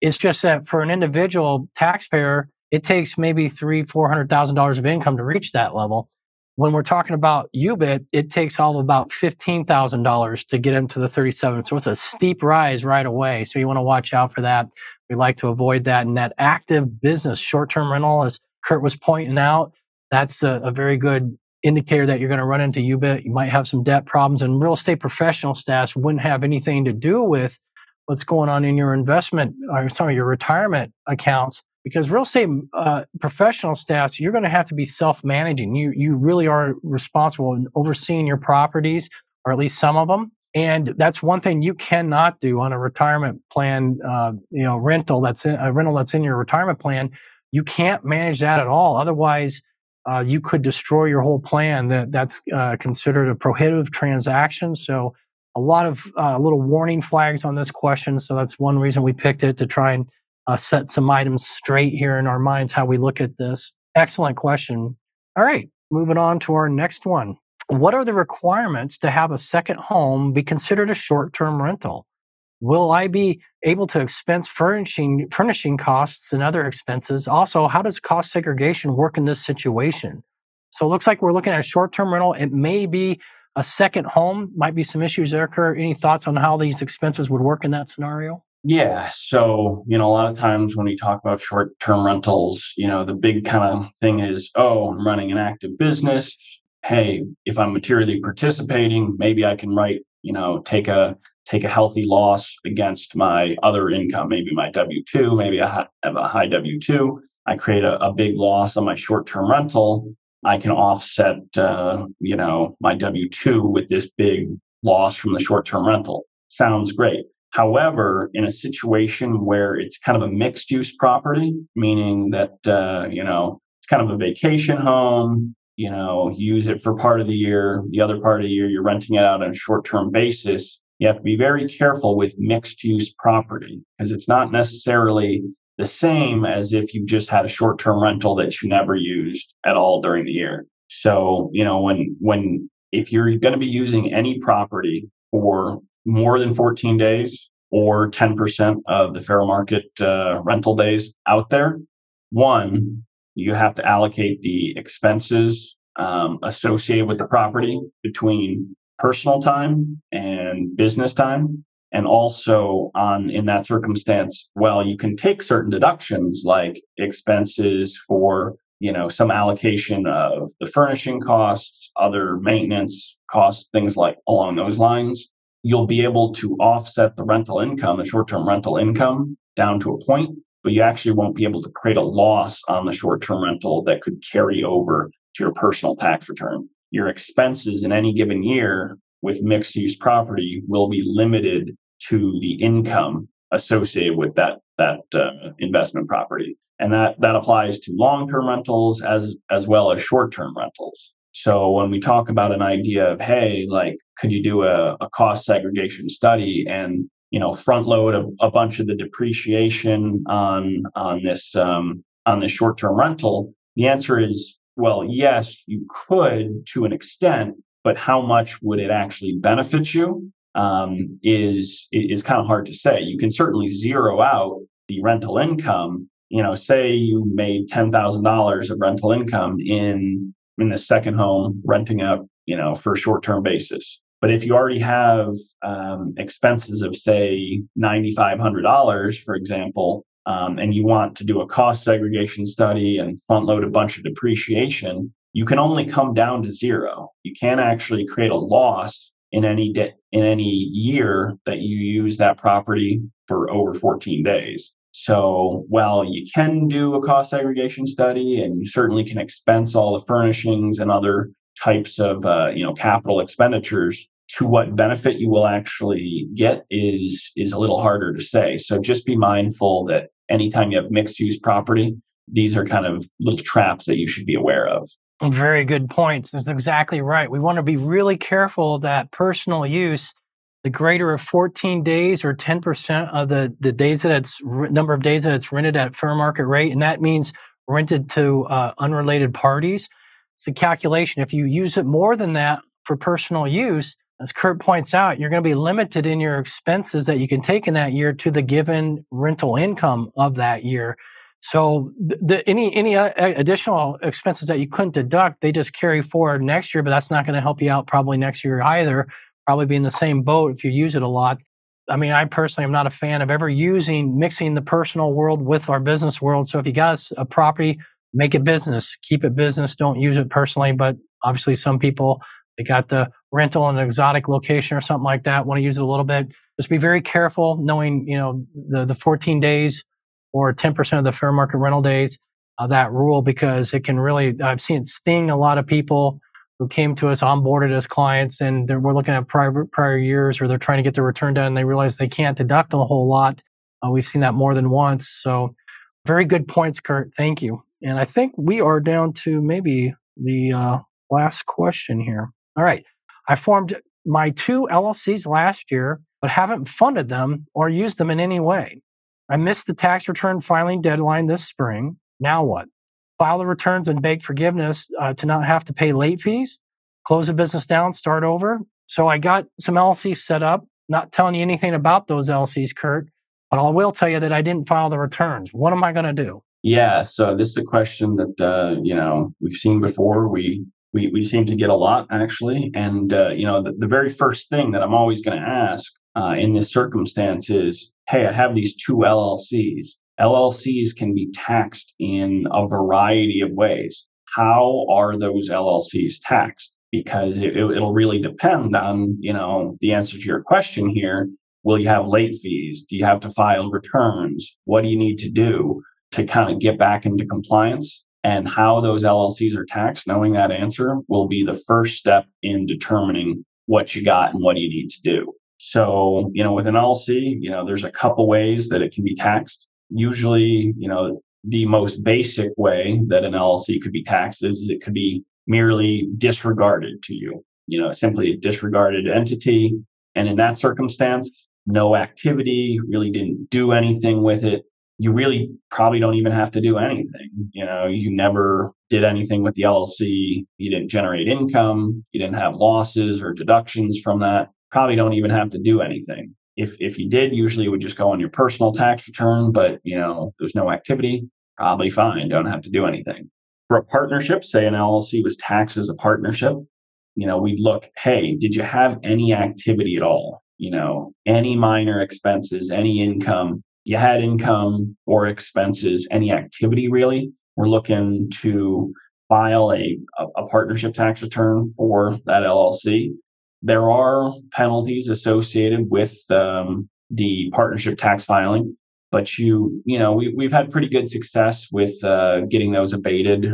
It's just that for an individual taxpayer, it takes maybe three, four hundred thousand dollars of income to reach that level. When we're talking about UBIT, it takes all of about fifteen thousand dollars to get into the 37. So it's a steep rise right away. So you want to watch out for that. We like to avoid that. And that active business, short term rental, as Kurt was pointing out, that's a, a very good indicator that you're going to run into UBIT. You might have some debt problems, and real estate professional status wouldn't have anything to do with what's going on in your investment, or sorry, your retirement accounts. Because real estate uh, professional staffs, you're going to have to be self-managing. You you really are responsible in overseeing your properties, or at least some of them. And that's one thing you cannot do on a retirement plan, uh, you know, rental that's in, a rental that's in your retirement plan. You can't manage that at all. Otherwise, uh, you could destroy your whole plan. That that's uh, considered a prohibitive transaction. So, a lot of uh, little warning flags on this question. So that's one reason we picked it to try and uh, set some items straight here in our minds how we look at this. Excellent question. All right. moving on to our next one. What are the requirements to have a second home be considered a short term rental? Will I be able to expense furnishing, furnishing costs and other expenses? Also, how does cost segregation work in this situation? So it looks like we're looking at a short term rental. It may be a second home, might be some issues there. Kurt, any thoughts on how these expenses would work in that scenario? Yeah. So, you know, a lot of times when we talk about short term rentals, you know, the big kind of thing is, oh, I'm running an active business. Hey, if I'm materially participating, maybe I can write, you know, take a take a healthy loss against my other income, maybe my W 2, maybe I have a high W 2. I create a, a big loss on my short term rental. I can offset, uh, you know, my W 2 with this big loss from the short term rental. Sounds great. However, in a situation where it's kind of a mixed use property, meaning that, uh, you know, it's kind of a vacation home, you know, use it for part of the year, the other part of the year, you're renting it out on a short term basis you have to be very careful with mixed use property because it's not necessarily the same as if you just had a short term rental that you never used at all during the year. So, you know, when, when, if you're going to be using any property for more than 14 days or 10% of the fair market uh, rental days out there, one, you have to allocate the expenses um, associated with the property between personal time and business time and also on in that circumstance well you can take certain deductions like expenses for you know some allocation of the furnishing costs other maintenance costs things like along those lines. You'll be able to offset the rental income the short-term rental income down to a point but you actually won't be able to create a loss on the short-term rental that could carry over to your personal tax return. Your expenses in any given year with mixed use property will be limited to the income associated with that that uh, investment property. And that that applies to long-term rentals as as well as short-term rentals. So when we talk about an idea of hey like could you do a, a cost segregation study and you know front load a, a bunch of the depreciation on on this um, on this short-term rental the answer is well, yes, you could to an extent, but how much would it actually benefit you um, is is kind of hard to say. You can certainly zero out the rental income. You know, say you made ten thousand dollars of rental income in in the second home renting out, you know, for a short term basis. But if you already have um, expenses of say ninety five hundred dollars, for example, um, and you want to do a cost segregation study and front load a bunch of depreciation, you can only come down to zero. You can't actually create a loss in any de- in any year that you use that property for over 14 days. So while you can do a cost segregation study and you certainly can expense all the furnishings and other types of uh, you know capital expenditures, to what benefit you will actually get is is a little harder to say. So just be mindful that anytime you have mixed use property, these are kind of little traps that you should be aware of. Very good points. That's exactly right. We want to be really careful that personal use, the greater of 14 days or 10% of the, the days that it's number of days that it's rented at fair market rate, and that means rented to uh, unrelated parties. It's the calculation. If you use it more than that for personal use, as Kurt points out, you're going to be limited in your expenses that you can take in that year to the given rental income of that year. So the, any any uh, additional expenses that you couldn't deduct, they just carry forward next year, but that's not going to help you out probably next year either. Probably be in the same boat if you use it a lot. I mean, I personally am not a fan of ever using mixing the personal world with our business world. So if you got a property, make it business, keep it business, don't use it personally. But obviously, some people they got the rental in an exotic location or something like that, want to use it a little bit. Just be very careful knowing, you know, the, the 14 days or 10% of the fair market rental days, uh, that rule, because it can really, I've seen it sting a lot of people who came to us onboarded as clients and we're looking at prior, prior years or they're trying to get their return done and they realize they can't deduct a whole lot. Uh, we've seen that more than once. So very good points, Kurt. Thank you. And I think we are down to maybe the uh, last question here. All right. I formed my two LLCs last year, but haven't funded them or used them in any way. I missed the tax return filing deadline this spring. Now what? file the returns and beg forgiveness uh, to not have to pay late fees, close the business down, start over. So I got some LLCs set up, not telling you anything about those LLCs, Kurt, but I will tell you that I didn't file the returns. What am I going to do? Yeah, so this is a question that uh, you know we've seen before. We we we seem to get a lot actually, and uh, you know the, the very first thing that I'm always going to ask uh, in this circumstance is, hey, I have these two LLCs. LLCs can be taxed in a variety of ways. How are those LLCs taxed? Because it, it'll really depend on, you know, the answer to your question here. Will you have late fees? Do you have to file returns? What do you need to do to kind of get back into compliance? And how those LLCs are taxed, knowing that answer will be the first step in determining what you got and what you need to do. So, you know, with an LLC, you know, there's a couple ways that it can be taxed. Usually, you know, the most basic way that an LLC could be taxed is it could be merely disregarded to you, you know, simply a disregarded entity. And in that circumstance, no activity, really didn't do anything with it. You really probably don't even have to do anything. You know, you never did anything with the LLC. You didn't generate income. You didn't have losses or deductions from that probably don't even have to do anything. If if you did, usually it would just go on your personal tax return, but you know, there's no activity, probably fine, don't have to do anything. For a partnership, say an LLC was taxed as a partnership, you know, we'd look, hey, did you have any activity at all? You know, any minor expenses, any income, you had income or expenses, any activity really. We're looking to file a, a, partnership tax return for that LLC there are penalties associated with um, the partnership tax filing, but you you know we, we've had pretty good success with uh, getting those abated.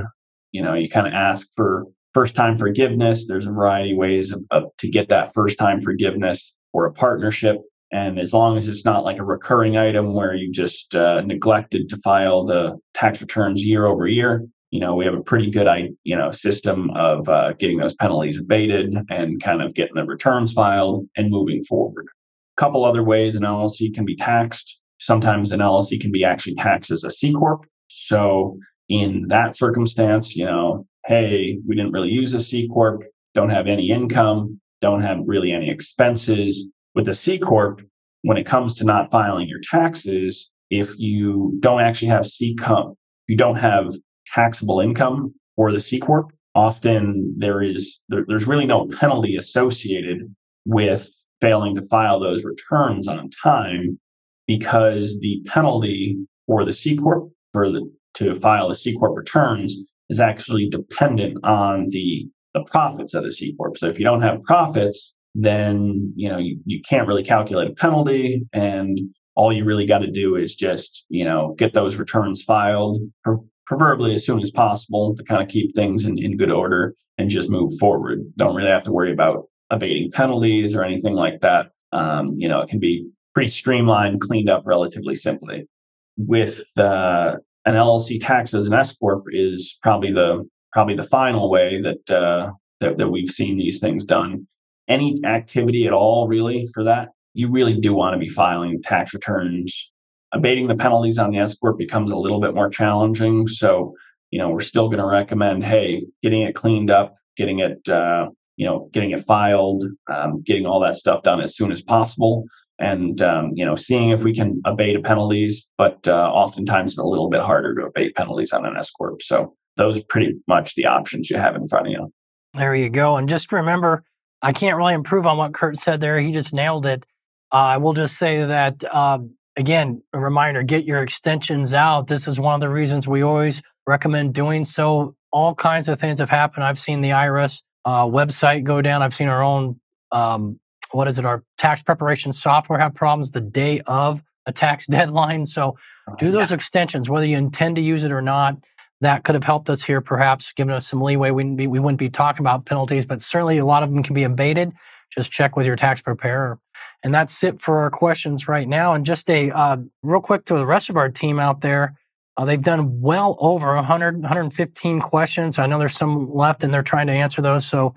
You know, you kind of ask for first time forgiveness. There's a variety of ways of, of, to get that first time forgiveness for a partnership. And as long as it's not like a recurring item where you just uh, neglected to file the tax returns year over year, you know, we have a pretty good, you know, system of uh, getting those penalties abated and kind of getting the returns filed and moving forward. A couple other ways an LLC can be taxed. Sometimes an LLC can be actually taxed as a C corp. So in that circumstance, you know, hey, we didn't really use a C corp, don't have any income, don't have really any expenses. With a C corp, when it comes to not filing your taxes, if you don't actually have C corp, you don't have taxable income for the C corp, often there is there, there's really no penalty associated with failing to file those returns on time because the penalty for the C corp for the to file the C corp returns is actually dependent on the the profits of the C corp. So if you don't have profits, then you know you, you can't really calculate a penalty and all you really got to do is just you know get those returns filed preferably as soon as possible to kind of keep things in, in good order and just move forward. Don't really have to worry about abating penalties or anything like that. Um, you know, it can be pretty streamlined, cleaned up relatively simply. With uh, an LLC tax as an S corp is probably the probably the final way that, uh, that that we've seen these things done. Any activity at all, really, for that, you really do want to be filing tax returns abating the penalties on the S corp becomes a little bit more challenging. So, you know, we're still going to recommend, hey, getting it cleaned up, getting it, uh, you know, getting it filed, um, getting all that stuff done as soon as possible, and um, you know, seeing if we can abate penalties. But uh, oftentimes, it's a little bit harder to abate penalties on an S corp. So, those are pretty much the options you have in front of you. There you go. And just remember, I can't really improve on what Kurt said there. He just nailed it. Uh, I will just say that um, again, a reminder get your extensions out. This is one of the reasons we always recommend doing so. All kinds of things have happened. I've seen the IRS uh, website go down. I've seen our own, um, what is it, our tax preparation software have problems the day of a tax deadline. So do those yeah. extensions, whether you intend to use it or not. That could have helped us here, perhaps given us some leeway. We wouldn't be, we wouldn't be talking about penalties, but certainly a lot of them can be abated. Just check with your tax preparer and that's it for our questions right now. And just a uh, real quick to the rest of our team out there. Uh, they've done well over 100, 115 questions. I know there's some left and they're trying to answer those. So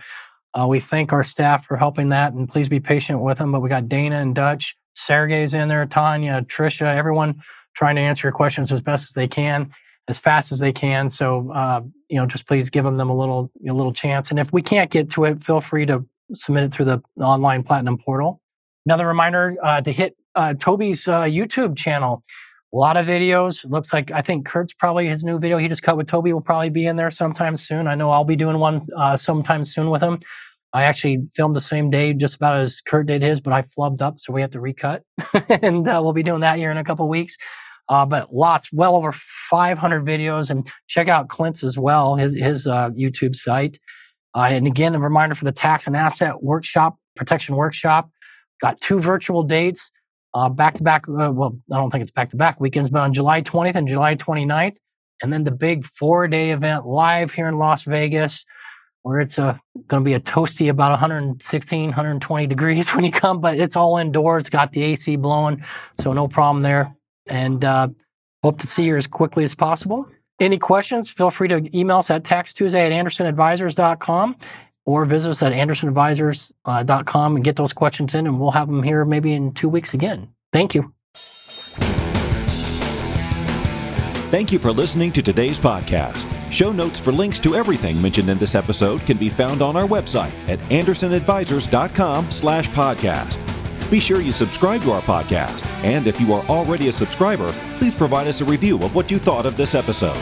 uh, we thank our staff for helping that and please be patient with them. But we got Dana and Dutch, Sergey's in there, Tanya, Trisha, everyone trying to answer your questions as best as they can. as fast as they can. So, uh, you know, just please give them, them a little a little chance. And if we can't get to it, feel free to submit it through the online platinum portal. Another reminder uh, to hit uh, Toby's uh, YouTube channel. A lot of videos. Looks like I think Kurt's probably his new video he just cut with Toby will probably be in there sometime soon. I know I'll be doing one uh, sometime soon with him. I actually filmed the same day, just about as Kurt did his, but I flubbed up, so we have to recut, and uh, we'll be doing that here in a couple weeks. Uh, but lots, well over 500 videos, and check out Clint's as well, his his uh, YouTube site. Uh, and again, a reminder for the tax and asset workshop, protection workshop. Got two virtual dates, back to back. Well, I don't think it's back to back weekends, but on July 20th and July 29th, and then the big four day event live here in Las Vegas where it's uh, going to be a toasty about 116, 120 degrees when you come, but it's all indoors, got the AC blowing, so no problem there. And uh, hope to see you as quickly as possible. Any questions, feel free to email us at taxtuesday at andersonadvisors.com or visit us at andersonadvisors.com uh, and get those questions in, and we'll have them here maybe in two weeks again. Thank you. Thank you for listening to today's podcast. Show notes for links to everything mentioned in this episode can be found on our website at andersonadvisors.com slash podcast. Be sure you subscribe to our podcast, and if you are already a subscriber, please provide us a review of what you thought of this episode.